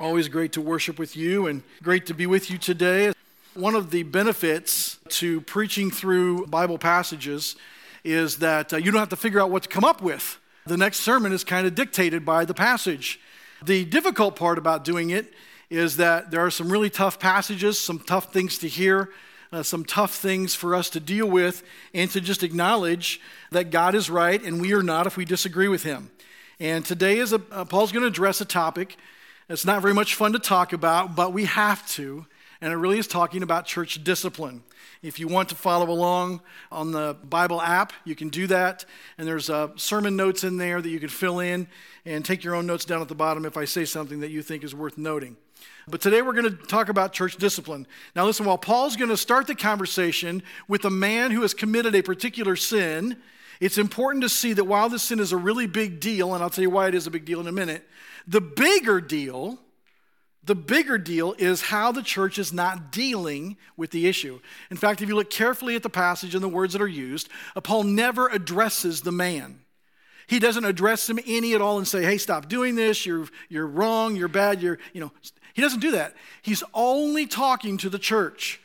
Always great to worship with you and great to be with you today. One of the benefits to preaching through Bible passages is that uh, you don't have to figure out what to come up with. The next sermon is kind of dictated by the passage. The difficult part about doing it is that there are some really tough passages, some tough things to hear, uh, some tough things for us to deal with, and to just acknowledge that God is right and we are not if we disagree with Him. And today is a, uh, Paul's going to address a topic that's not very much fun to talk about, but we have to. And it really is talking about church discipline. If you want to follow along on the Bible app, you can do that. And there's uh, sermon notes in there that you can fill in and take your own notes down at the bottom if I say something that you think is worth noting. But today we're going to talk about church discipline. Now, listen, while Paul's going to start the conversation with a man who has committed a particular sin, it's important to see that while this sin is a really big deal, and I'll tell you why it is a big deal in a minute, the bigger deal, the bigger deal is how the church is not dealing with the issue. In fact, if you look carefully at the passage and the words that are used, uh, Paul never addresses the man. He doesn't address him any at all and say, hey, stop doing this, you're, you're wrong, you're bad, you're, you know. He doesn't do that. He's only talking to the church.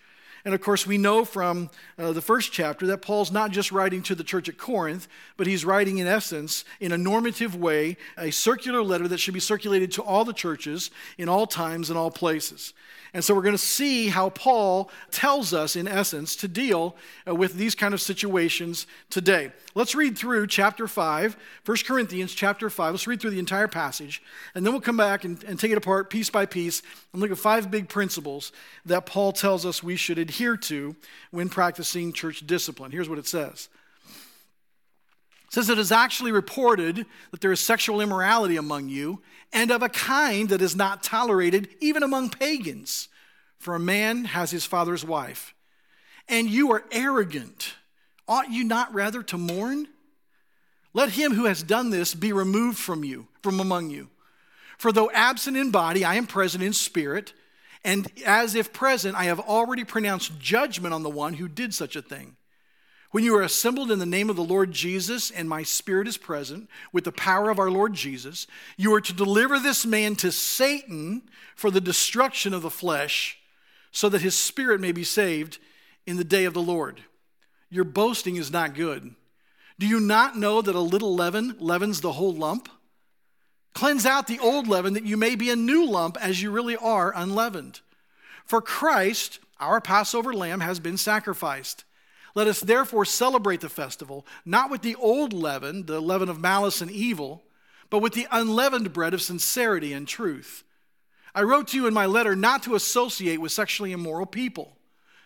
And of course, we know from uh, the first chapter that Paul's not just writing to the church at Corinth, but he's writing, in essence, in a normative way, a circular letter that should be circulated to all the churches in all times and all places. And so we're going to see how Paul tells us, in essence, to deal uh, with these kind of situations today. Let's read through chapter 5, 1 Corinthians chapter 5. Let's read through the entire passage, and then we'll come back and, and take it apart piece by piece and look at five big principles that Paul tells us we should adhere to when practicing church discipline. Here's what it says. It says it is actually reported that there is sexual immorality among you, and of a kind that is not tolerated even among pagans. For a man has his father's wife. And you are arrogant. Ought you not rather to mourn? Let him who has done this be removed from you, from among you. For though absent in body, I am present in spirit, and as if present, I have already pronounced judgment on the one who did such a thing. When you are assembled in the name of the Lord Jesus, and my spirit is present with the power of our Lord Jesus, you are to deliver this man to Satan for the destruction of the flesh, so that his spirit may be saved in the day of the Lord. Your boasting is not good. Do you not know that a little leaven leavens the whole lump? Cleanse out the old leaven that you may be a new lump as you really are unleavened. For Christ, our Passover lamb, has been sacrificed. Let us therefore celebrate the festival, not with the old leaven, the leaven of malice and evil, but with the unleavened bread of sincerity and truth. I wrote to you in my letter not to associate with sexually immoral people.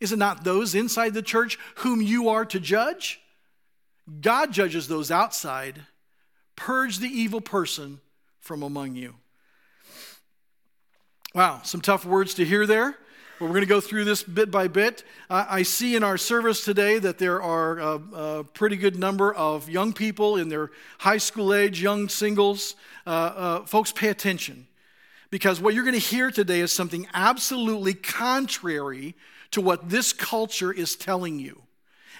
Is it not those inside the church whom you are to judge? God judges those outside. Purge the evil person from among you. Wow, some tough words to hear there. But we're going to go through this bit by bit. I see in our service today that there are a, a, pretty good number of young people in their high school age, young singles. Uh, uh, folks, pay attention because what you're going to hear today is something absolutely contrary to what this culture is telling you.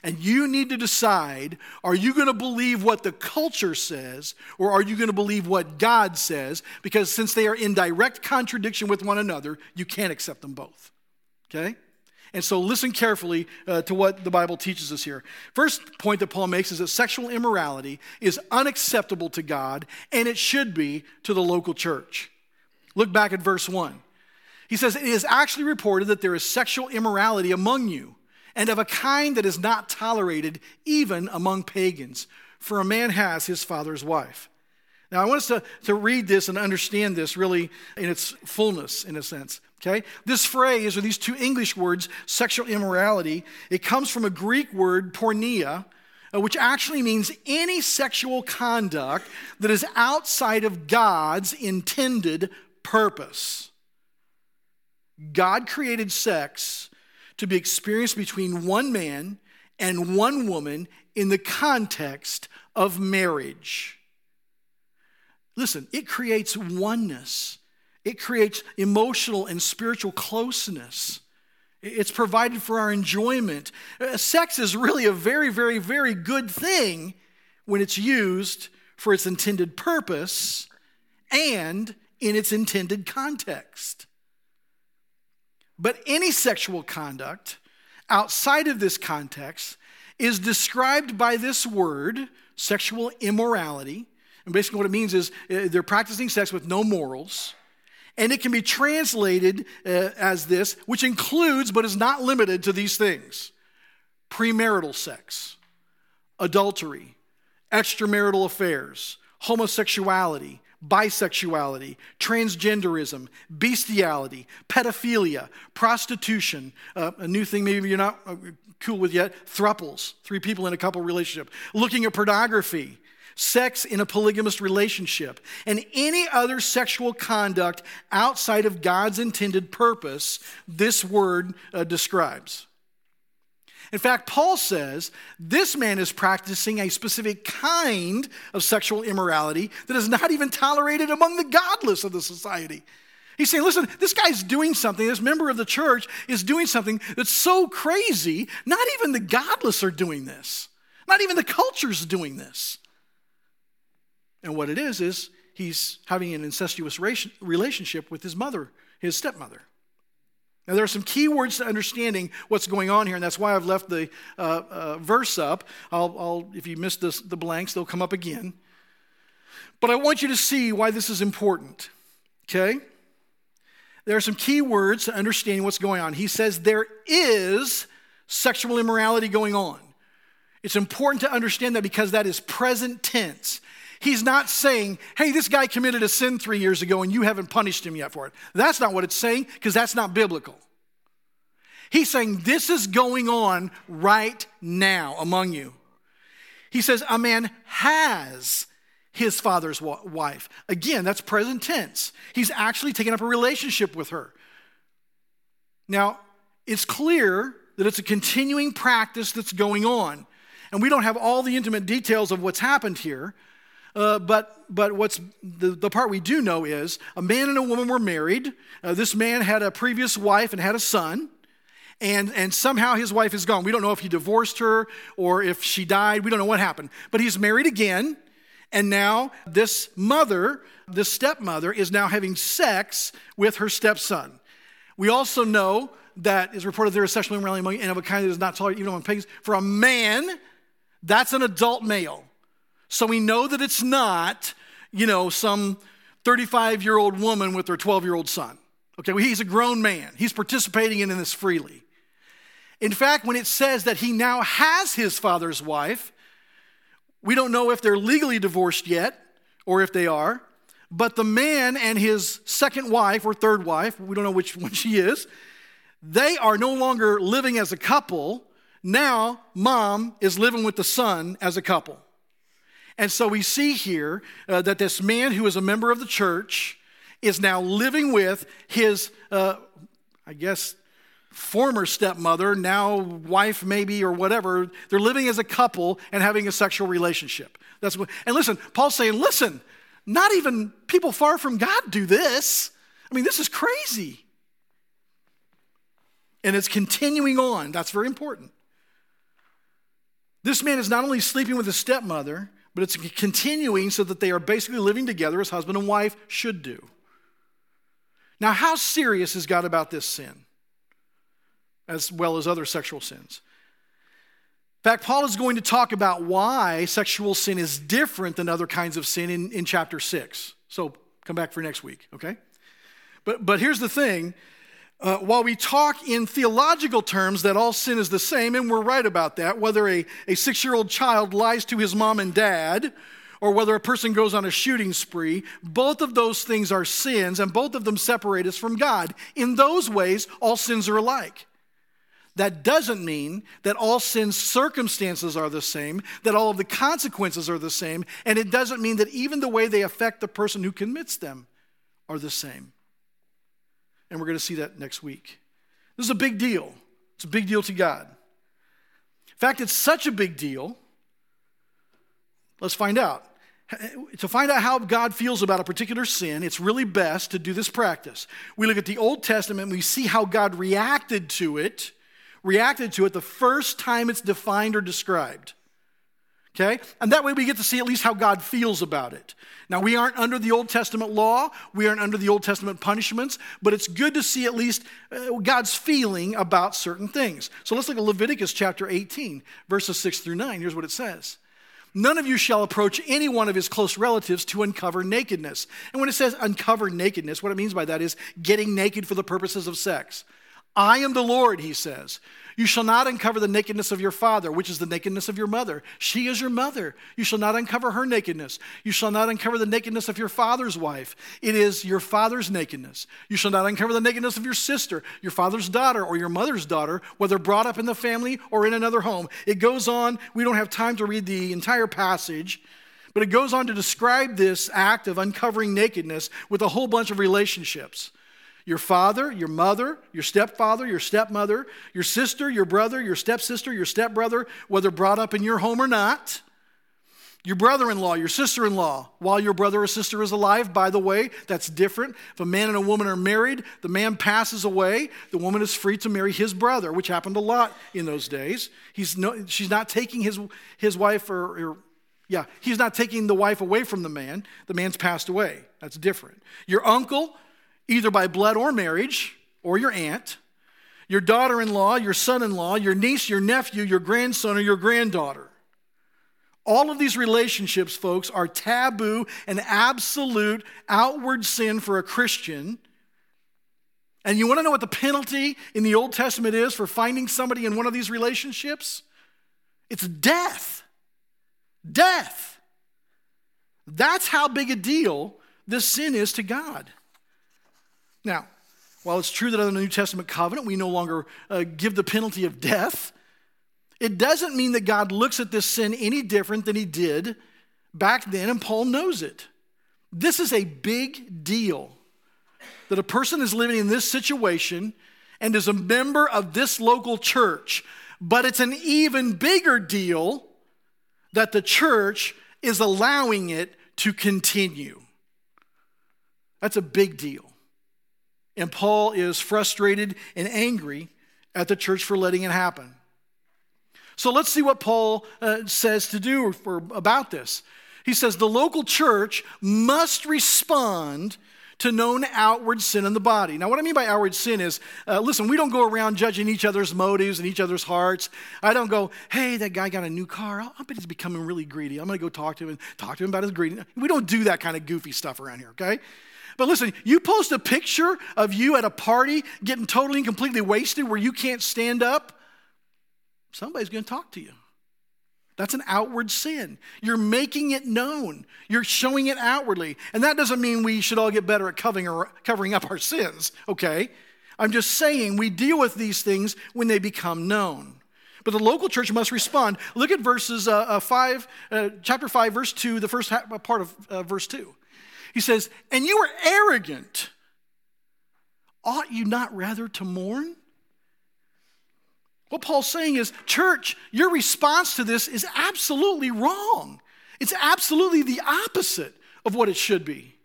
And you need to decide are you going to believe what the culture says or are you going to believe what God says? Because since they are in direct contradiction with one another, you can't accept them both. Okay? And so listen carefully uh, to what the Bible teaches us here. First point that Paul makes is that sexual immorality is unacceptable to God and it should be to the local church. Look back at verse 1. He says, It is actually reported that there is sexual immorality among you and of a kind that is not tolerated even among pagans, for a man has his father's wife. Now, I want us to, to read this and understand this really in its fullness, in a sense. Okay? This phrase, or these two English words, sexual immorality, it comes from a Greek word, porneia, uh, which actually means any sexual conduct that is outside of God's intended purpose. God created sex to be experienced between one man and one woman in the context of marriage. Listen, it creates oneness, it creates emotional and spiritual closeness. It's provided for our enjoyment. Uh, sex is really a very, very, very good thing when it's used for its intended purpose and in its intended context. But any sexual conduct outside of this context is described by this word, sexual immorality. And basically, what it means is uh, they're practicing sex with no morals. And it can be translated uh, as this, which includes but is not limited to these things premarital sex, adultery, extramarital affairs, homosexuality, bisexuality, transgenderism, bestiality, pedophilia, prostitution, uh, a new thing maybe you're not uh, cool with yet, thruples, three people in a couple relationship, looking at pornography, sex in a polygamous relationship, and any other sexual conduct outside of God's intended purpose, this word uh, describes. In fact, Paul says this man is practicing a specific kind of sexual immorality that is not even tolerated among the godless of the society. He's saying, listen, this guy's doing something, this member of the church is doing something that's so crazy, not even the godless are doing this. Not even the culture's doing this. And what it is, is he's having an incestuous relationship with his mother, his stepmother. Now, there are some key words to understanding what's going on here, and that's why I've left the uh, uh, verse up. I'll, I'll, if you missed this, the blanks, they'll come up again. But I want you to see why this is important, okay? There are some key words to understanding what's going on. He says there is sexual immorality going on. It's important to understand that because that is present tense. He's not saying, hey, this guy committed a sin three years ago and you haven't punished him yet for it. That's not what it's saying because that's not biblical. He's saying this is going on right now among you. He says, a man has his father's wife. Again, that's present tense. He's actually taken up a relationship with her. Now, it's clear that it's a continuing practice that's going on. And we don't have all the intimate details of what's happened here, uh, but, but what's the, the part we do know is a man and a woman were married. Uh, this man had a previous wife and had a son. And, and somehow his wife is gone. We don't know if he divorced her or if she died. We don't know what happened. But he's married again. And now this mother, this stepmother, is now having sex with her stepson. We also know that is reported there is sexual immorality among and of a kind that is not tolerated even among pagans. For a man, that's an adult male. So we know that it's not, you know, some 35 year old woman with her 12 year old son. Okay, well, he's a grown man. He's participating in this freely. In fact, when it says that he now has his father's wife, we don't know if they're legally divorced yet or if they are, but the man and his second wife or third wife, we don't know which one she is, they are no longer living as a couple. Now, mom is living with the son as a couple. And so we see here uh, that this man who is a member of the church is now living with his, uh, I guess, former stepmother, now wife maybe or whatever. They're living as a couple and having a sexual relationship. That's what. And listen, Paul's saying, listen, not even people far from God do this. I mean, this is crazy. And it's continuing on. That's very important. This man is not only sleeping with his stepmother, but it's continuing so that they are basically living together as husband and wife should do. Now, how serious is God about this sin, as well as other sexual sins? In fact, Paul is going to talk about why sexual sin is different than other kinds of sin in, in chapter 6. So come back for next week, okay? But, but here's the thing uh, while we talk in theological terms that all sin is the same, and we're right about that, whether a, a six year old child lies to his mom and dad, or whether a person goes on a shooting spree, both of those things are sins, and both of them separate us from God. In those ways, all sins are alike. That doesn't mean that all sin's circumstances are the same, that all of the consequences are the same, and it doesn't mean that even the way they affect the person who commits them are the same. And we're going to see that next week. This is a big deal. It's a big deal to God. In fact, it's such a big deal. Let's find out. To find out how God feels about a particular sin, it's really best to do this practice. We look at the Old Testament, we see how God reacted to it, reacted to it the first time it's defined or described. Okay? And that way we get to see at least how God feels about it. Now, we aren't under the Old Testament law, we aren't under the Old Testament punishments, but it's good to see at least uh, God's feeling about certain things. So let's look at Leviticus chapter 18, verses 6 through 9. Here's what it says. None of you shall approach any one of his close relatives to uncover nakedness. And when it says uncover nakedness, what it means by that is getting naked for the purposes of sex. I am the Lord, he says. You shall not uncover the nakedness of your father, which is the nakedness of your mother. She is your mother. You shall not uncover her nakedness. You shall not uncover the nakedness of your father's wife. It is your father's nakedness. You shall not uncover the nakedness of your sister, your father's daughter, or your mother's daughter, whether brought up in the family or in another home. It goes on. We don't have time to read the entire passage. But it goes on to describe this act of uncovering nakedness with a whole bunch of relationships your father, your mother, your stepfather, your stepmother, your sister, your brother, your stepsister, your stepbrother, whether brought up in your home or not, your brother in law, your sister in law, while your brother or sister is alive, by the way, that's different. If a man and a woman are married, the man passes away, the woman is free to marry his brother, which happened a lot in those days. He's no, she's not taking his, his wife or, or yeah, he's not taking the wife away from the man. The man's passed away. That's different. Your uncle, either by blood or marriage, or your aunt, your daughter in law, your son in law, your niece, your nephew, your grandson, or your granddaughter. All of these relationships, folks, are taboo and absolute outward sin for a Christian. And you want to know what the penalty in the Old Testament is for finding somebody in one of these relationships? It's death. Death. That's how big a deal this sin is to God. Now, while it's true that under the New Testament covenant we no longer uh, give the penalty of death, it doesn't mean that God looks at this sin any different than he did back then, and Paul knows it. This is a big deal that a person is living in this situation and is a member of this local church, but it's an even bigger deal that the church is allowing it to continue. That's a big deal. And Paul is frustrated and angry at the church for letting it happen. So let's see what Paul uh, says to do for, about this. He says the local church must respond to known outward sin in the body. Now, what I mean by outward sin is uh, listen, we don't go around judging each other's motives and each other's hearts. I don't go, hey, that guy got a new car. I bet he's becoming really greedy. I'm going to go talk to him and talk to him about his greedy. We don't do that kind of goofy stuff around here, okay? But listen, you post a picture of you at a party getting totally and completely wasted where you can't stand up, somebody's going to talk to you. That's an outward sin. You're making it known. You're showing it outwardly. And that doesn't mean we should all get better at covering, or, covering up our sins, okay? I'm just saying we deal with these things when they become known. But the local church must respond. Look at verses uh, uh, 5, uh, chapter 5, verse 2, the first part of uh, verse 2. He says, And you are arrogant. Ought you not rather to mourn? What Paul's saying is, church, your response to this is absolutely wrong. It's absolutely the opposite of what it should be.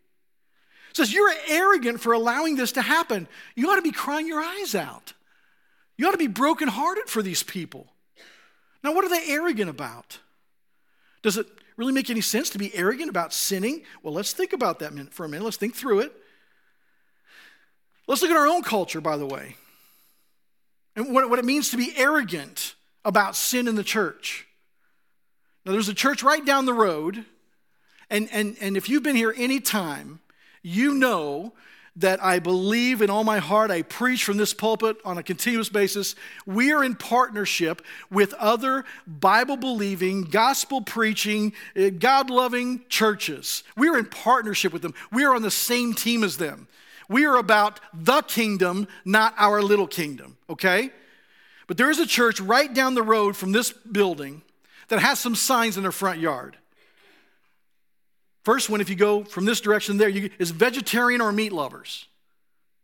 It says, You're arrogant for allowing this to happen. You ought to be crying your eyes out. You ought to be brokenhearted for these people. Now, what are they arrogant about? Does it really make any sense to be arrogant about sinning? Well, let's think about that for a minute. Let's think through it. Let's look at our own culture, by the way, and what, what it means to be arrogant about sin in the church. Now, there's a church right down the road, and, and, and if you've been here any time, you know that I believe in all my heart. I preach from this pulpit on a continuous basis. We are in partnership with other Bible believing, gospel preaching, eh, God loving churches. We are in partnership with them. We are on the same team as them. We are about the kingdom, not our little kingdom, okay? But there is a church right down the road from this building that has some signs in their front yard. First one, if you go from this direction there, you, is vegetarian or meat lovers.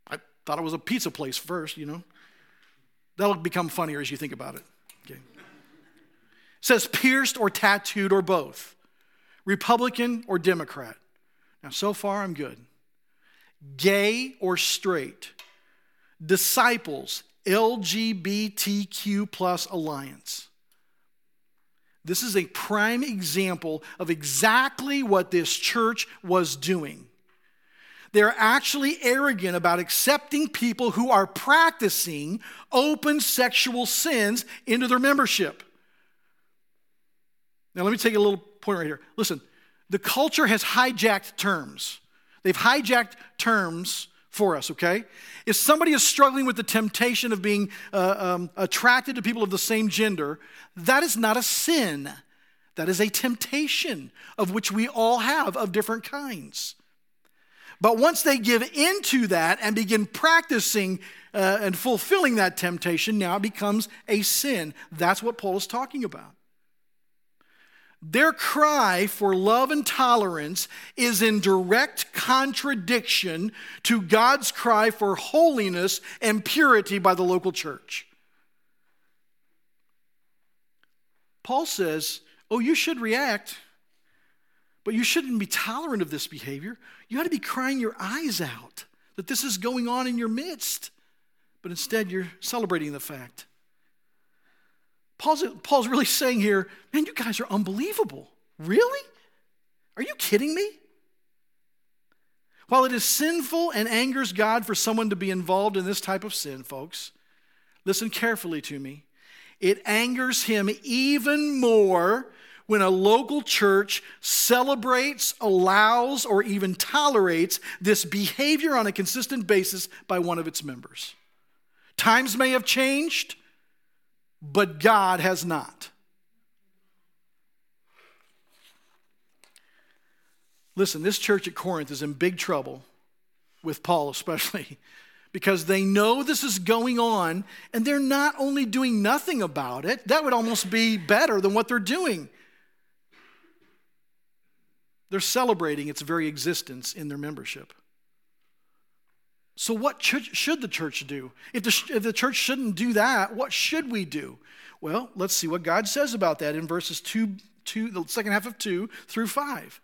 I, Thought it was a pizza place first, you know. That'll become funnier as you think about it. Okay. It says pierced or tattooed or both, Republican or Democrat. Now, so far, I'm good. Gay or straight, disciples, LGBTQ plus alliance. This is a prime example of exactly what this church was doing. They're actually arrogant about accepting people who are practicing open sexual sins into their membership. Now, let me take a little point right here. Listen, the culture has hijacked terms. They've hijacked terms for us, okay? If somebody is struggling with the temptation of being uh, um, attracted to people of the same gender, that is not a sin. That is a temptation of which we all have of different kinds. But once they give into that and begin practicing uh, and fulfilling that temptation, now it becomes a sin. That's what Paul is talking about. Their cry for love and tolerance is in direct contradiction to God's cry for holiness and purity by the local church. Paul says, Oh, you should react, but you shouldn't be tolerant of this behavior. You ought to be crying your eyes out that this is going on in your midst, but instead you're celebrating the fact. Paul's, Paul's really saying here, man, you guys are unbelievable. Really? Are you kidding me? While it is sinful and angers God for someone to be involved in this type of sin, folks, listen carefully to me. It angers him even more when a local church celebrates, allows, or even tolerates this behavior on a consistent basis by one of its members. Times may have changed, but God has not. Listen, this church at Corinth is in big trouble with Paul, especially because they know this is going on and they're not only doing nothing about it, that would almost be better than what they're doing. They're celebrating its very existence in their membership. So, what should the church do? If the, if the church shouldn't do that, what should we do? Well, let's see what God says about that in verses 2, 2 the second half of 2 through 5.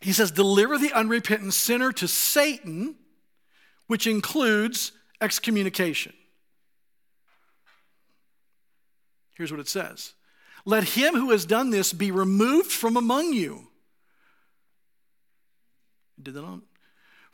He says, Deliver the unrepentant sinner to Satan, which includes excommunication. Here's what it says let him who has done this be removed from among you. Did that on?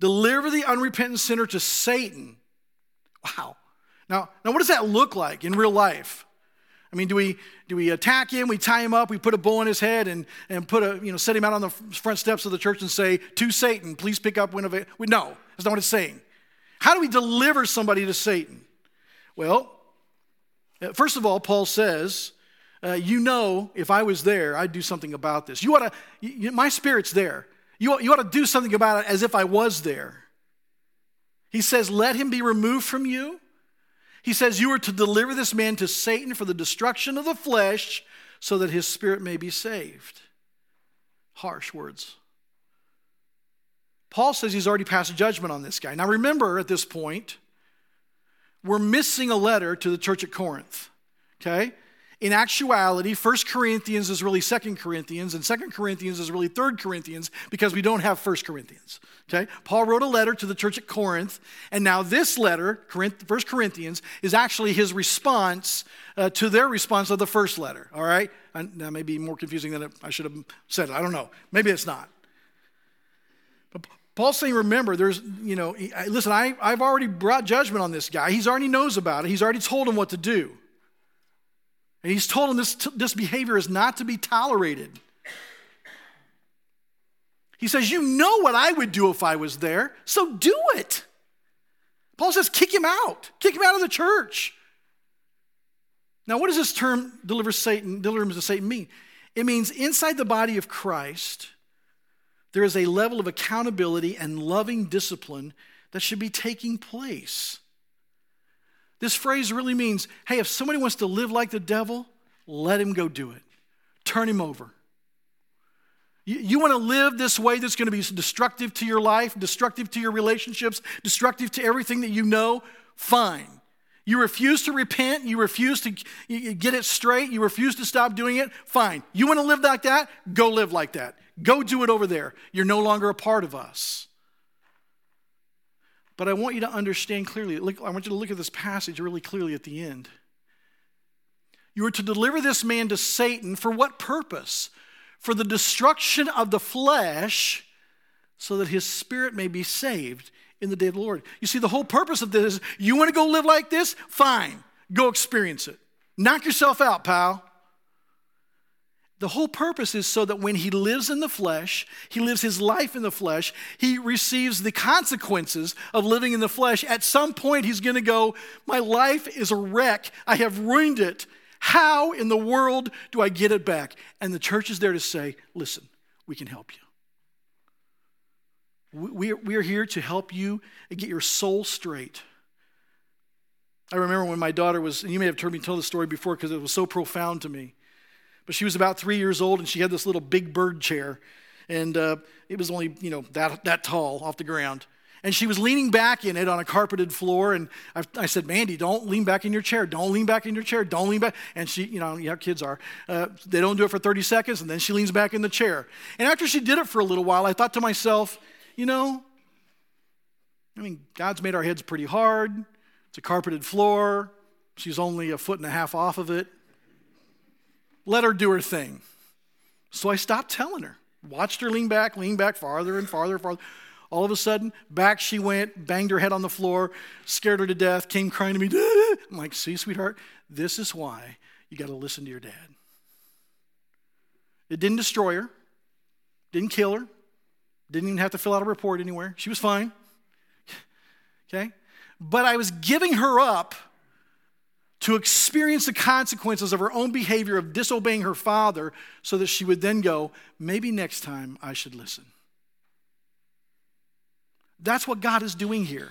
Deliver the unrepentant sinner to Satan. Wow. Now, now what does that look like in real life? I mean, do we, do we attack him? We tie him up, we put a bow on his head and, and put a, you know, set him out on the front steps of the church and say, To Satan, please pick up Winnebago. No, that's not what it's saying. How do we deliver somebody to Satan? Well, uh, first of all, Paul says, uh, You know, if I was there, I'd do something about this. You ought to, you, my spirit's there. You you ought to do something about it as if I was there. He says, Let him be removed from you he says, You are to deliver this man to Satan for the destruction of the flesh so that his spirit may be saved. Harsh words. Paul says he's already passed judgment on this guy. Now remember, at this point, we're missing a letter to the church at Corinth. Okay? In actuality, 1 Corinthians is really 2 Corinthians, and 2 Corinthians is really 3 Corinthians because we don't have 1 Corinthians. Okay? Paul wrote a letter to the church at Corinth, and now this letter, 1 Corinthians, is actually his response uh, to their response of the first letter. All right? And that may be more confusing than I should have said. I don't know. Maybe it's not. But Paul's saying, remember, there's, you know, listen, I, I've already brought judgment on this guy. He's already knows about it. He's already told him what to do. And he's told him this, this behavior is not to be tolerated. He says, You know what I would do if I was there, so do it. Paul says, kick him out, kick him out of the church. Now, what does this term deliver Satan, deliver to Satan mean? It means inside the body of Christ, there is a level of accountability and loving discipline that should be taking place. This phrase really means hey, if somebody wants to live like the devil, let him go do it. Turn him over. You, you want to live this way that's going to be destructive to your life, destructive to your relationships, destructive to everything that you know? Fine. You refuse to repent, you refuse to get it straight, you refuse to stop doing it? Fine. You want to live like that? Go live like that. Go do it over there. You're no longer a part of us. But I want you to understand clearly. Look, I want you to look at this passage really clearly at the end. You are to deliver this man to Satan for what purpose? for the destruction of the flesh so that his spirit may be saved in the day of the Lord. You see, the whole purpose of this is you want to go live like this? Fine, go experience it. Knock yourself out, pal. The whole purpose is so that when he lives in the flesh, he lives his life in the flesh, he receives the consequences of living in the flesh. At some point, he's going to go, My life is a wreck. I have ruined it. How in the world do I get it back? And the church is there to say, listen, we can help you. We are, here to help you get your soul straight. I remember when my daughter was, and you may have heard me tell the story before because it was so profound to me. But she was about three years old and she had this little big bird chair. And uh, it was only, you know, that, that tall off the ground. And she was leaning back in it on a carpeted floor. And I, I, said, Mandy, don't lean back in your chair. Don't lean back in your chair. Don't lean back. And she, you know, how kids are. Uh, they don't do it for 30 seconds, and then she leans back in the chair. And after she did it for a little while, I thought to myself, you know, I mean, God's made our heads pretty hard. It's a carpeted floor. She's only a foot and a half off of it. Let her do her thing. So I stopped telling her. Watched her lean back, lean back farther and farther, and farther. All of a sudden, back she went, banged her head on the floor, scared her to death, came crying to me. I'm like, see, sweetheart, this is why you got to listen to your dad. It didn't destroy her, didn't kill her, didn't even have to fill out a report anywhere. She was fine. okay? But I was giving her up to experience the consequences of her own behavior of disobeying her father so that she would then go, maybe next time I should listen. That's what God is doing here.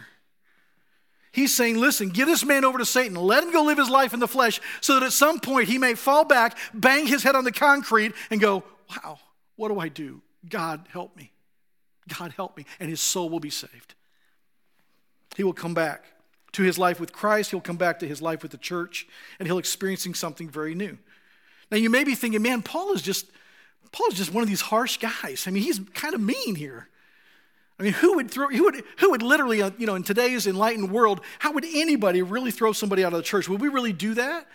He's saying, listen, give this man over to Satan. Let him go live his life in the flesh so that at some point he may fall back, bang his head on the concrete, and go, wow, what do I do? God, help me. God, help me. And his soul will be saved. He will come back to his life with Christ. He'll come back to his life with the church, and he'll experiencing something very new. Now, you may be thinking, man, Paul is just, Paul is just one of these harsh guys. I mean, he's kind of mean here. I mean, who would throw, who would, who would literally, uh, you know, in today's enlightened world, how would anybody really throw somebody out of the church? Would we really do that?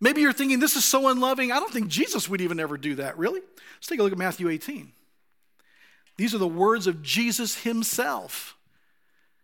Maybe you're thinking, this is so unloving. I don't think Jesus would even ever do that, really. Let's take a look at Matthew 18. These are the words of Jesus himself.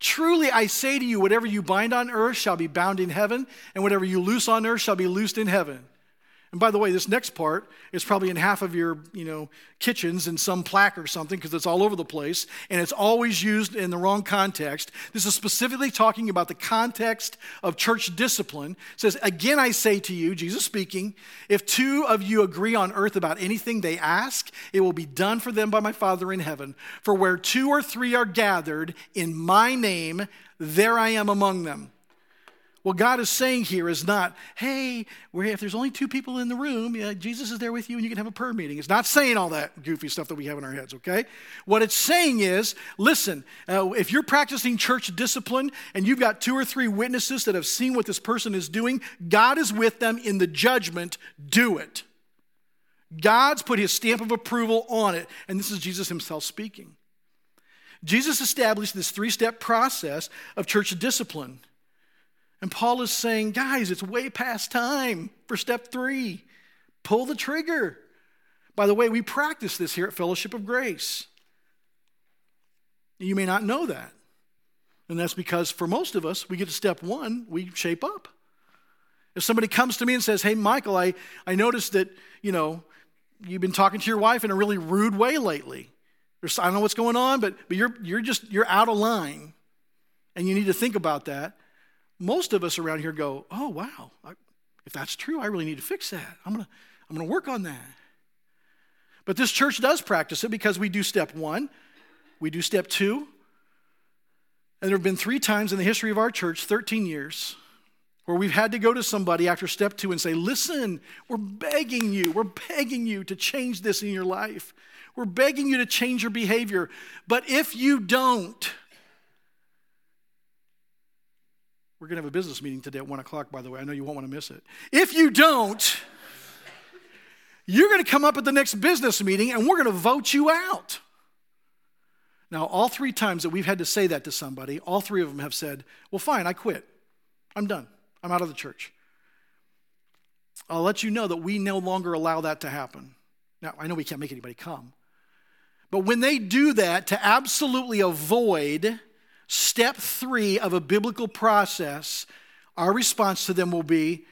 Truly, I say to you, whatever you bind on earth shall be bound in heaven, and whatever you loose on earth shall be loosed in heaven. And by the way, this next part is probably in half of your, you know, kitchens in some plaque or something because it's all over the place and it's always used in the wrong context. This is specifically talking about the context of church discipline. It says, "Again I say to you, Jesus speaking, if two of you agree on earth about anything they ask, it will be done for them by my Father in heaven. For where two or three are gathered in my name, there I am among them." What God is saying here is not, hey, if there's only two people in the room, yeah, Jesus is there with you and you can have a prayer meeting. It's not saying all that goofy stuff that we have in our heads, okay? What it's saying is, listen, uh, if you're practicing church discipline and you've got two or three witnesses that have seen what this person is doing, God is with them in the judgment. Do it. God's put his stamp of approval on it. And this is Jesus himself speaking. Jesus established this three step process of church discipline. And Paul is saying, guys, it's way past time for step three. Pull the trigger. By the way, we practice this here at Fellowship of Grace. You may not know that. And that's because for most of us, we get to step one, we shape up. If somebody comes to me and says, Hey, Michael, I, I noticed that, you know, you've been talking to your wife in a really rude way lately. There's, I don't know what's going on, but, but you're, you're just, you're out of line. And you need to think about that. Most of us around here go, Oh, wow. I, if that's true, I really need to fix that. I'm going to I'm going to work on that. But this church does practice it because we do step one, we do step two, and there have been three times in the history of our church, 13 years, where we've had to go to somebody after step two and say, Listen, we're begging you, we're begging you to change this in your life. We're begging you to change your behavior. But if you don't, we're going to have a business meeting today at one o'clock, by the way. I know you won't want to miss it. If you don't, you're going to come up at the next business meeting and we're going to vote you out. Now, all three times that we've had to say that to somebody, all three of them have said, Well, fine, I quit. I'm done. I'm out of the church. I'll let you know that we no longer allow that to happen. Now, I know we can't make anybody come. But when they do that to absolutely avoid step three of a biblical process, our response to them will be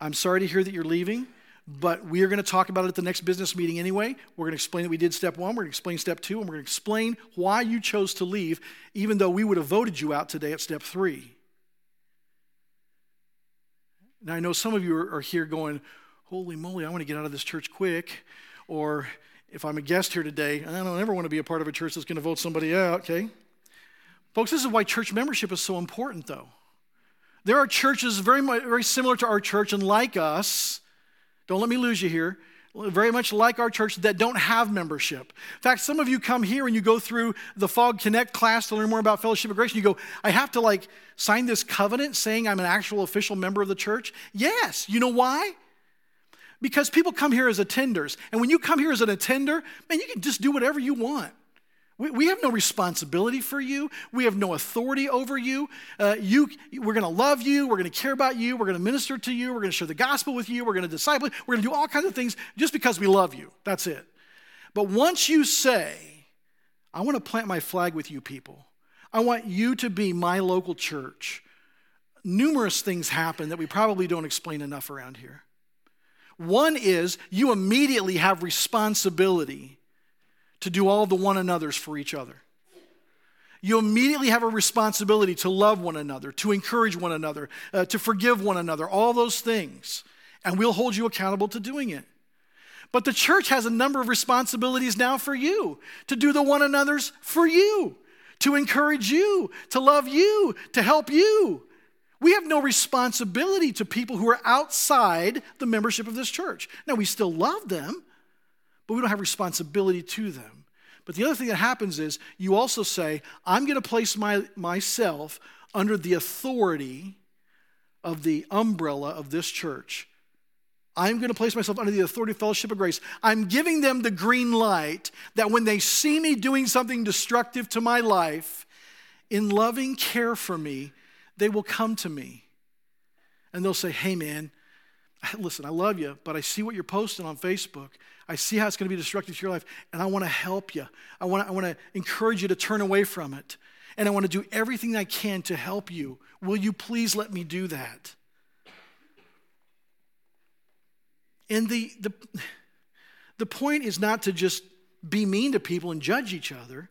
I'm sorry to hear that you're leaving. But we are going to talk about it at the next business meeting anyway. We're going to explain that we did step one, we're going to explain step two, and we're going to explain why you chose to leave, even though we would have voted you out today at step three. Now, I know some of you are, here going, Holy moly, I want to get out of this church quick. Or if I'm a guest here today, I don't ever want to be a part of a church that's going to vote somebody out, okay? Folks, this is why church membership is so important, though. There are churches very, much, very similar to our church and like us don't let me lose you here. Very much like our church that don't have membership. In fact, some of you come here and you go through the Fog Connect class to learn more about Fellowship of Grace, and you go, I have to like sign this covenant saying I'm an actual official member of the church. Yes. You know why? Because people come here as attenders. And when you come here as an attender, man, you can just do whatever you want. We, we have no responsibility for you. We have no authority over you. Uh, you we're going to love you. We're going to care about you. We're going to minister to you. We're going to share the gospel with you. We're going to disciple you. We're going to do all kinds of things just because we love you. That's it. But once you say, I want to plant my flag with you people, I want you to be my local church, numerous things happen that we probably don't explain enough around here. One is you immediately have responsibility to do all the one another's for each other. You immediately have a responsibility to love one another, to encourage one another, uh, to forgive one another, all those things. And we'll hold you accountable to doing it. But the church has a number of responsibilities now for you to do the one another's for you, to encourage you, to love you, to help you. We have no responsibility to people who are outside the membership of this church. Now, we still love them, but we don't have responsibility to them. But the other thing that happens is you also say, I'm going to place my, myself under the authority of the umbrella of this church. I'm going to place myself under the authority of Fellowship of Grace. I'm giving them the green light that when they see me doing something destructive to my life, in loving care for me, they will come to me. And they'll say, Hey, man, listen, I love you, but I see what you're posting on Facebook. I see how it's going to be destructive to your life, and I want to help you. I want to, I want to encourage you to turn away from it. And I want to do everything I can to help you. Will you please let me do that? And the, the, the point is not to just be mean to people and judge each other.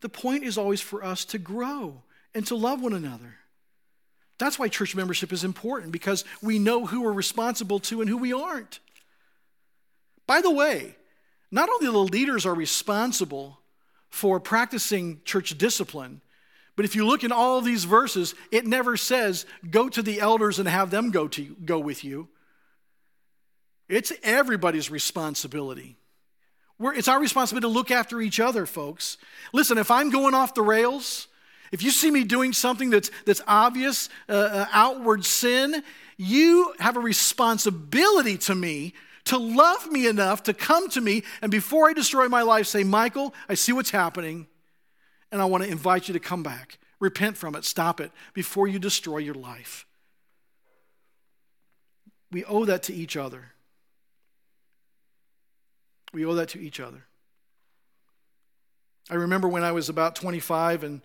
The point is always for us to grow and to love one another. That's why church membership is important because we know who we're responsible to and who we aren't. By the way, not only the leaders are responsible for practicing church discipline, but if you look in all of these verses, it never says go to the elders and have them go to go with you. It's everybody's responsibility. We're, it's our responsibility to look after each other, folks. Listen, if I'm going off the rails, if you see me doing something that's, that's obvious, uh, uh, outward sin, you have a responsibility to me to love me enough to come to me and before I destroy my life, say, Michael, I see what's happening, And I want to invite you to come back. Repent from it, stop it before you destroy your life. We owe that to each other. We owe that to each other. I remember when I was about 25 and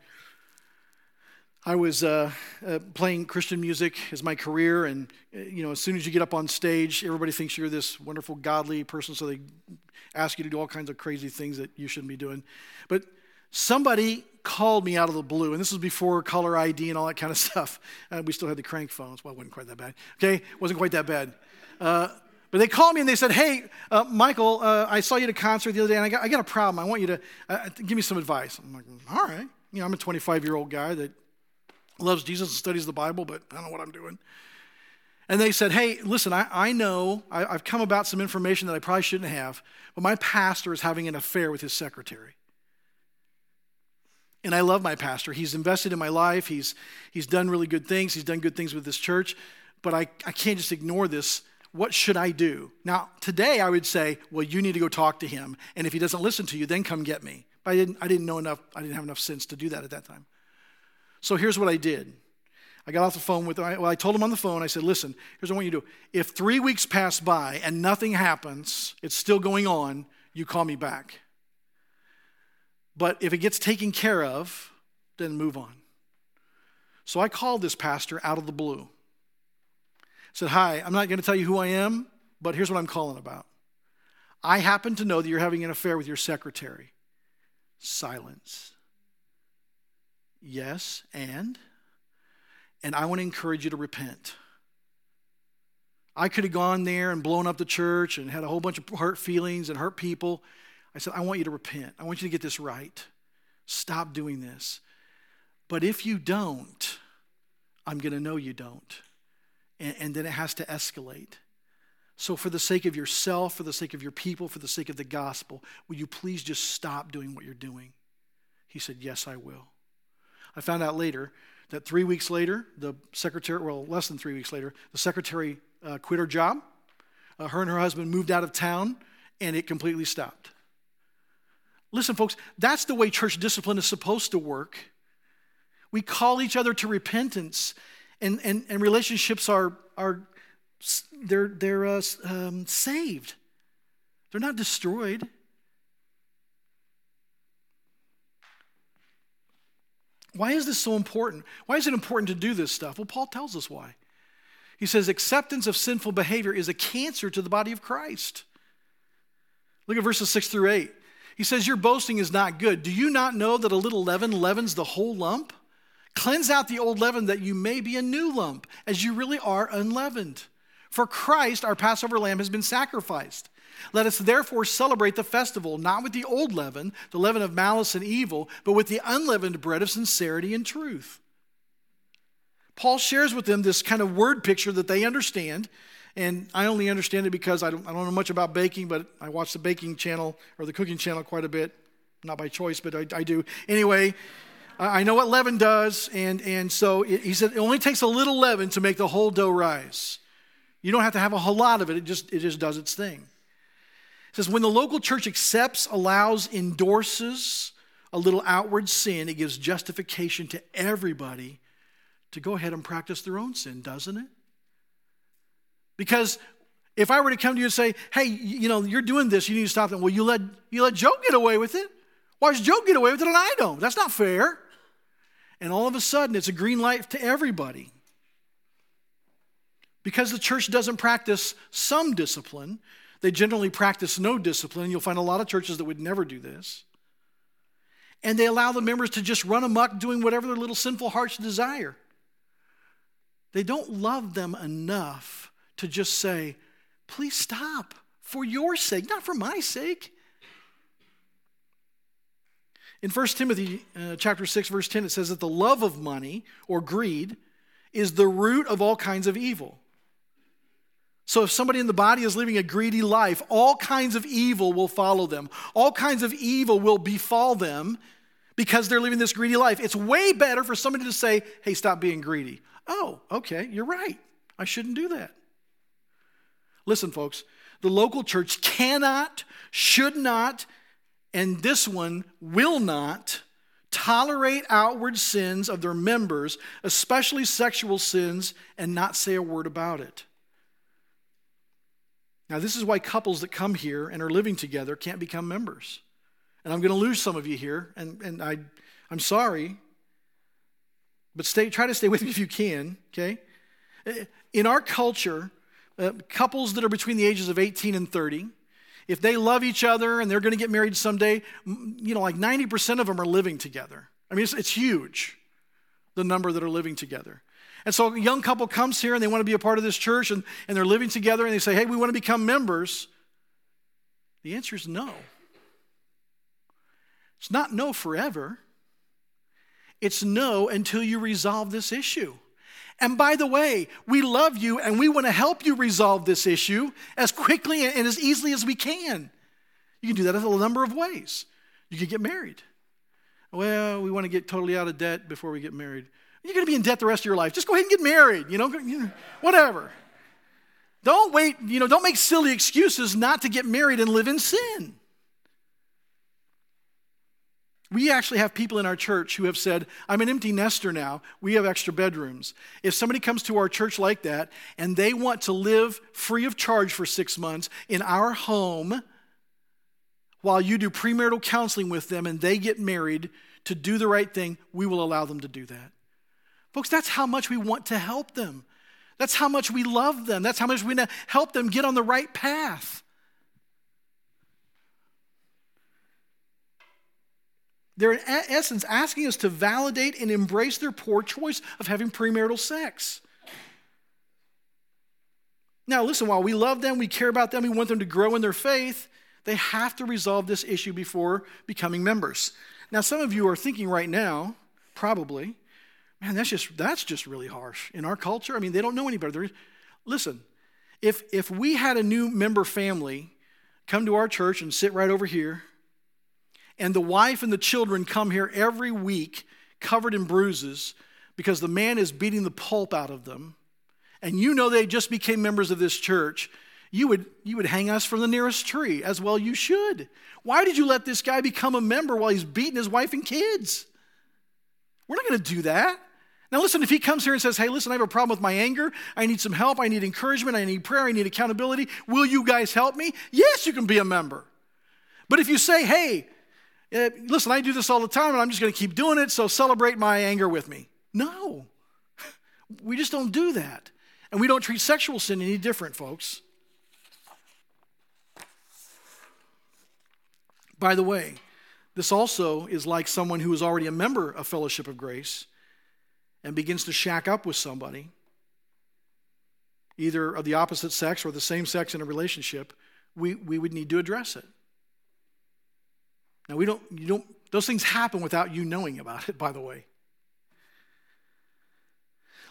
I was uh, uh, playing Christian music as my career, and uh, you know, as soon as you get up on stage, everybody thinks you're this wonderful, godly person, so they ask you to do all kinds of crazy things that you shouldn't be doing. But somebody called me out of the blue, and this was before caller ID and all that kind of stuff. Uh, we still had the crank phones. Well, it wasn't quite that bad. Okay, it wasn't quite that bad. Uh, but they called me and they said, Hey, uh, Michael, uh, I saw you at a concert the other day and I got, I got a problem. I want you to uh, give me some advice. I'm like, All right. You know, I'm a 25 year old guy that loves Jesus and studies the Bible, but I don't know what I'm doing. And they said, Hey, listen, I, I know I, I've come about some information that I probably shouldn't have, but my pastor is having an affair with his secretary. And I love my pastor. He's invested in my life. He's, he's done really good things. He's done good things with this church. But I, I can't just ignore this what should I do? Now, today I would say, well, you need to go talk to him. And if he doesn't listen to you, then come get me. But I didn't, I didn't know enough, I didn't have enough sense to do that at that time. So here's what I did. I got off the phone with, well, I told him on the phone, I said, listen, here's what I want you to do. If three weeks pass by and nothing happens, it's still going on, you call me back. But if it gets taken care of, then move on. So I called this pastor out of the blue said, Hi, I'm not going to tell you who I am, but here's what I'm calling about. I happen to know that you're having an affair with your secretary. Silence. Yes, and? And I want to encourage you to repent. I could have gone there and blown up the church and had a whole bunch of hurt feelings and hurt people. I said, I want you to repent. I want you to get this right. Stop doing this. But if you don't, I'm going to know you don't and, and then it has to escalate. So, for the sake of yourself, for the sake of your people, for the sake of the gospel, will you please just stop doing what you're doing? He said, Yes, I will. I found out later that three weeks later, the secretary, well, less than three weeks later, the secretary uh, quit her job. Uh, her and her husband moved out of town, and it completely stopped. Listen, folks, that's the way church discipline is supposed to work. We call each other to repentance and, and, and relationships are, are they're, they're uh, um, saved. They're not destroyed. Why is this so important? Why is it important to do this stuff? Well, Paul tells us why. He says acceptance of sinful behavior is a cancer to the body of Christ. Look at verses 6 through 8. He says, Your boasting is not good. Do you not know that a little leaven leavens the whole lump? Cleanse out the old leaven that you may be a new lump, as you really are unleavened. For Christ, our Passover lamb, has been sacrificed. Let us therefore celebrate the festival, not with the old leaven, the leaven of malice and evil, but with the unleavened bread of sincerity and truth. Paul shares with them this kind of word picture that they understand. And I only understand it because I don't, I don't know much about baking, but I watch the baking channel or the cooking channel quite a bit. Not by choice, but I, I do. Anyway, I know what leaven does, and, and so it, he said it only takes a little leaven to make the whole dough rise. You don't have to have a whole lot of it, it just, it just does its thing. It says, when the local church accepts, allows, endorses a little outward sin, it gives justification to everybody to go ahead and practice their own sin, doesn't it? Because if I were to come to you and say, hey, you know, you're doing this, you need to stop that. Well, you let, you let Joe get away with it. Why does Joe get away with it and I don't? That's not fair. And all of a sudden, it's a green light to everybody. Because the church doesn't practice some discipline, they generally practice no discipline. You'll find a lot of churches that would never do this. And they allow the members to just run amok doing whatever their little sinful hearts desire. They don't love them enough to just say, please stop for your sake, not for my sake. In 1 Timothy uh, chapter 6 verse 10 it says that the love of money or greed is the root of all kinds of evil. So if somebody in the body is living a greedy life, all kinds of evil will follow them. All kinds of evil will befall them because they're living this greedy life. It's way better for somebody to say, "Hey, stop being greedy." Oh, okay, you're right. I shouldn't do that. Listen, folks, the local church cannot, should not, and this one will not tolerate outward sins of their members, especially sexual sins, and not say a word about it. Now, this is why couples that come here and are living together can't become members. And I'm going to lose some of you here, and, and I, I'm sorry, but stay, try to stay with me if you can, okay? In our culture, uh, couples that are between the ages of 18 and 30, if they love each other and they're going to get married someday, you know, like 90% of them are living together. I mean, it's, it's huge, the number that are living together. And so a young couple comes here and they want to be a part of this church and, and they're living together and they say, hey, we want to become members. The answer is no. It's not no forever. It's no until you resolve this issue. And by the way, we love you and we want to help you resolve this issue as quickly and as easily as we can. You can do that in a number of ways. You can get married. Well, we want to get totally out of debt before we get married. You're going to be in debt the rest of your life. Just go ahead and get married, you know, whatever. Don't wait, you know, don't make silly excuses not to get married and live in sin. We actually have people in our church who have said, I'm an empty nester now. We have extra bedrooms. If somebody comes to our church like that and they want to live free of charge for six months in our home while you do premarital counseling with them and they get married to do the right thing, we will allow them to do that. Folks, that's how much we want to help them. That's how much we love them. That's how much we want to help them get on the right path. They're, in essence, asking us to validate and embrace their poor choice of having premarital sex. Now, listen, while we love them, we care about them, we want them to grow in their faith, they have to resolve this issue before becoming members. Now, some of you are thinking right now, probably, man, that's just, that's just really harsh. In our culture, I mean, they don't know any better. listen, if, if we had a new member family come to our church and sit right over here, and the wife and the children come here every week covered in bruises because the man is beating the pulp out of them, and you know they just became members of this church, you would, you would hang us from the nearest tree, as well you should. Why did you let this guy become a member while he's beating his wife and kids? We're not going to do that. Now, listen, if he comes here and says, Hey, listen, I have a problem with my anger. I need some help. I need encouragement. I need prayer. I need accountability. Will you guys help me? Yes, you can be a member. But if you say, Hey, uh, listen, I do this all the time and I'm just going to keep doing it, so celebrate my anger with me. No, we just don't do that. And we don't treat sexual sin any different, folks. By the way, this also is like someone who is already a member of Fellowship of Grace and begins to shack up with somebody, either of the opposite sex or the same sex in a relationship. We, we would need to address it. Now, we don't, you don't, those things happen without you knowing about it, by the way.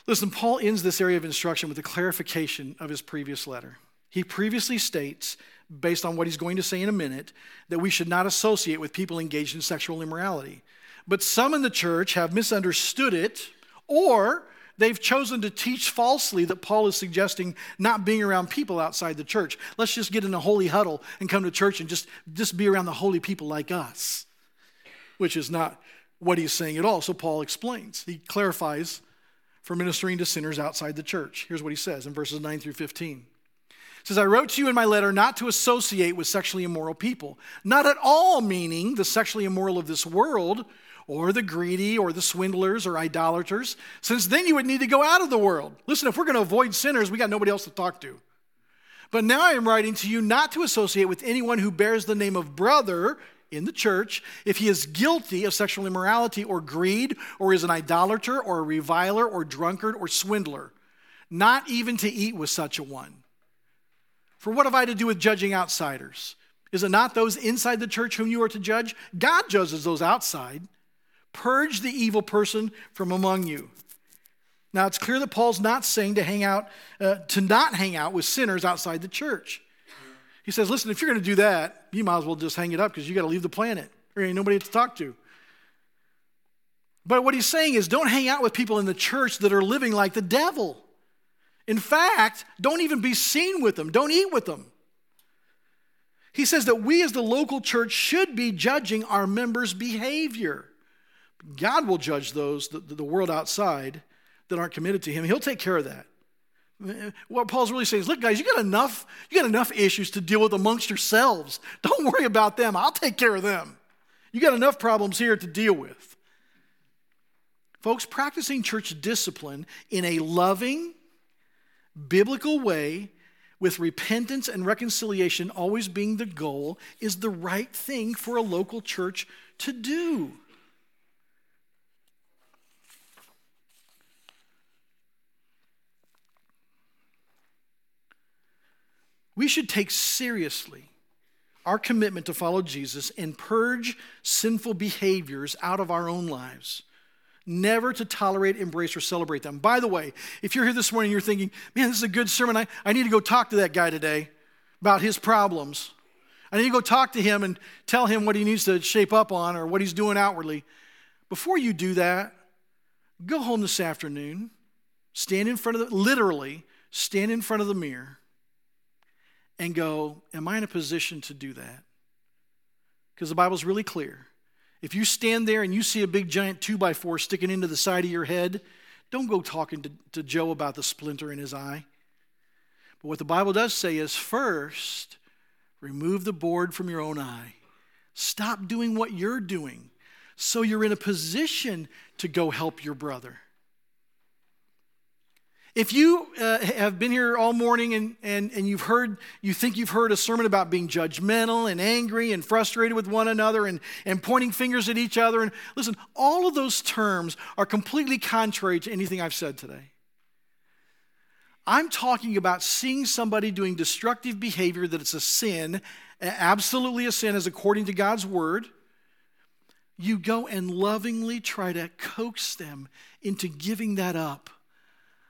Listen, Paul ends this area of instruction with a clarification of his previous letter. He previously states, based on what he's going to say in a minute, that we should not associate with people engaged in sexual immorality. But some in the church have misunderstood it, or they've chosen to teach falsely that Paul is suggesting not being around people outside the church. Let's just get in a holy huddle and come to church and just, just be around the holy people like us, which is not what he's saying at all. So Paul explains, he clarifies for ministering to sinners outside the church. Here's what he says in verses 9 through 15. He says, I wrote to you in my letter not to associate with sexually immoral people, not at all meaning the sexually immoral of this world or the greedy or the swindlers or idolaters, since then you would need to go out of the world. Listen, if we're going to avoid sinners, we got nobody else to talk to. But now I am writing to you not to associate with anyone who bears the name of brother in the church if he is guilty of sexual immorality or greed or is an idolater or a reviler or drunkard or swindler, not even to eat with such a one. For what have I to do with judging outsiders? Is it not those inside the church whom you are to judge? God judges those outside. Purge the evil person from among you. Now, it's clear that Paul's not saying to hang out, uh, to not hang out with sinners outside the church. He says, listen, if you're going to do that, you might as well just hang it up because you got to leave the planet. There ain't nobody to talk to. But what he's saying is, don't hang out with people in the church that are living like the devil. In fact, don't even be seen with them, don't eat with them. He says that we as the local church should be judging our members' behavior. God will judge those, the, the world outside, that aren't committed to Him. He'll take care of that. What Paul's really saying is, look, guys, you got enough, you got enough issues to deal with amongst yourselves. Don't worry about them. I'll take care of them. You got enough problems here to deal with. Folks, practicing church discipline in a loving, biblical way with repentance and reconciliation always being the goal is the right thing for a local church to do. We should take seriously our commitment to follow Jesus and purge sinful behaviors out of our own lives. Never to tolerate, embrace, or celebrate them. By the way, if you're here this morning you're thinking, man, this is a good sermon, I, I need to go talk to that guy today about his problems. I need to go talk to him and tell him what he needs to shape up on or what he's doing outwardly. Before you do that, go home this afternoon, stand in front of the, literally, stand in front of the mirror and go, Am I in a position to do that? Because the Bible's really clear. If you stand there and you see a big giant two by four sticking into the side of your head, don't go talking to, to Joe about the splinter in his eye. But what the Bible does say is first, remove the board from your own eye. Stop doing what you're doing so you're in a position to go help your brother. If you uh, have been here all morning and, and, and you've heard, you think you've heard a sermon about being judgmental and angry and frustrated with one another and, and pointing fingers at each other, and listen, all of those terms are completely contrary to anything I've said today. I'm talking about seeing somebody doing destructive behavior that it's a sin, absolutely a sin, as according to God's word. You go and lovingly try to coax them into giving that up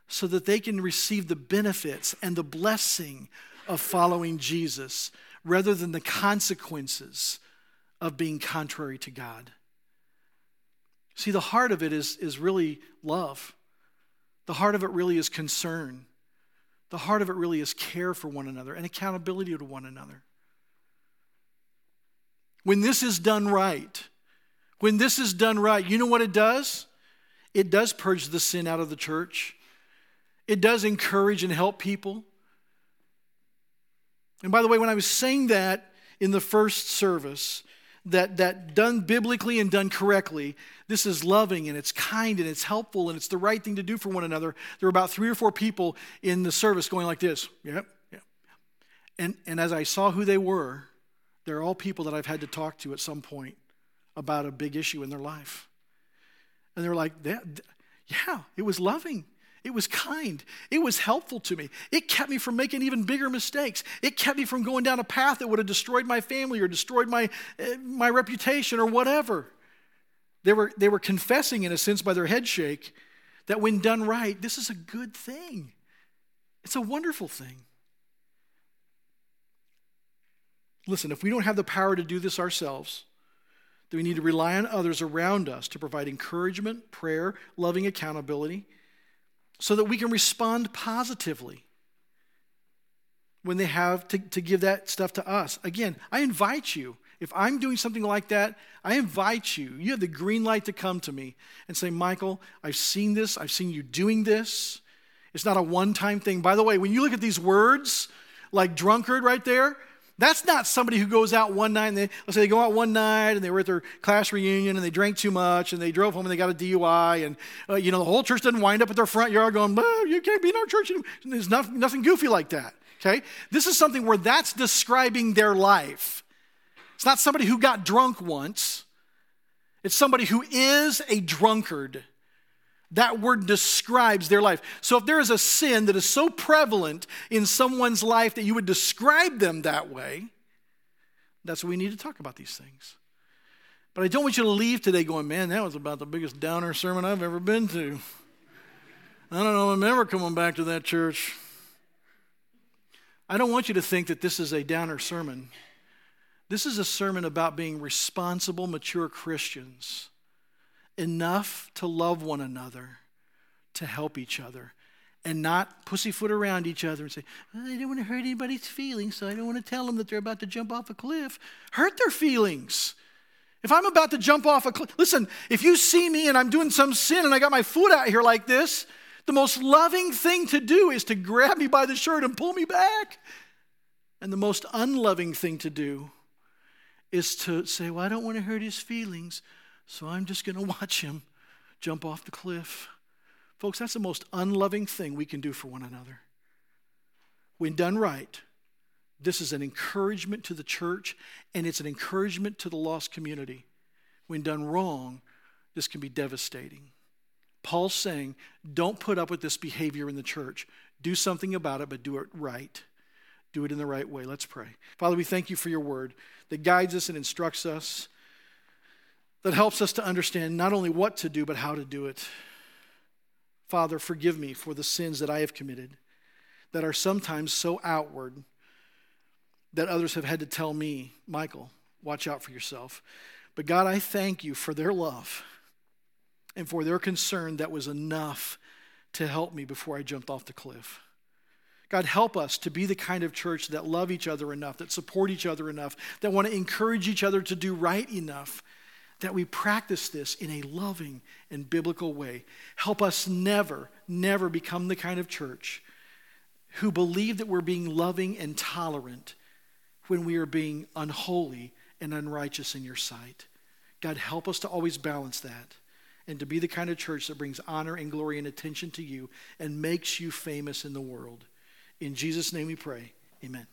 so that they can receive the benefits and the blessing of following Jesus rather than the consequences of being contrary to God. See, the heart of it is, is really love. The heart of it really is concern. The heart of it really is care for one another and accountability to one another. When this is done right, when this is done right, you know what it does? It does purge the sin out of the church. It does encourage and help people. And by the way, when I was saying that in the first service, that, that done biblically and done correctly, this is loving and it's kind and it's helpful and it's the right thing to do for one another. There were about three or four people in the service going like this. Yep, yep. And, and as I saw who they were, they're all people that I've had to talk to at some point about a big issue in their life. And they're like, yeah, it was loving. It was kind. It was helpful to me. It kept me from making even bigger mistakes. It kept me from going down a path that would have destroyed my family or destroyed my, uh, my reputation or whatever. They were, they were confessing, in a sense, by their head shake, that when done right, this is a good thing. It's a wonderful thing. Listen, if we don't have the power to do this ourselves, then we need to rely on others around us to provide encouragement, prayer, loving accountability so that we can respond positively when they have to, to give that stuff to us. Again, I invite you. If I'm doing something like that, I invite you. You have the green light to come to me and say, Michael, I've seen this. I've seen you doing this. It's not a one time thing. By the way, when you look at these words, like drunkard right there, that's not somebody who goes out one night and they, let's say they go out one night and they were at their class reunion and they drank too much and they drove home and they got a DUI and, uh, you know, the whole church doesn't wind up at their front yard going, you can't be in our church. There's nothing goofy like that, okay? This is something where that's describing their life. It's not somebody who got drunk once. It's somebody who is a drunkard. That word describes their life. So if there is a sin that is so prevalent in someone's life that you would describe them that way, that's what we need to talk about these things. But I don't want you to leave today going, man, that was about the biggest downer sermon I've ever been to. I don't know I'm ever coming back to that church. I don't want you to think that this is a downer sermon. This is a sermon about being responsible, mature Christians enough to love one another, to help each other, and not pussyfoot around each other and say, I don't want to hurt anybody's feelings, so I don't want to tell them that they're about to jump off a cliff. Hurt their feelings. If I'm about to jump off a cliff, listen, if you see me and I'm doing some sin and I got my foot out here like this, the most loving thing to do is to grab me by the shirt and pull me back. And the most unloving thing to do is to say, Well, I don't want to hurt his feelings, so I'm just going to watch him jump off the cliff. Folks, that's the most unloving thing we can do for one another. When done right, this is an encouragement to the church and it's an encouragement to the lost community. When done wrong, this can be devastating. Paul's saying, don't put up with this behavior in the church. Do something about it, but do it right. Do it in the right way. Let's pray. Father, we thank you for your word that guides us and instructs us, that helps us to understand not only what to do, but how to do it. Father, forgive me for the sins that I have committed that are sometimes so outward that others have had to tell me, Michael, watch out for yourself. But God, I thank you for their love and for their concern that was enough to help me before I jumped off the cliff. God, help us to be the kind of church that love each other enough, that support each other enough, that want to encourage each other to do right enough, that we practice this in a loving and biblical way. Help us never, never become the kind of church who believe that we're being loving and tolerant when we are being unholy and unrighteous in your sight. God, help us to always balance that and to be the kind of church that brings honor and glory and attention to you and makes you famous in the world. In Jesus' name we pray. Amen.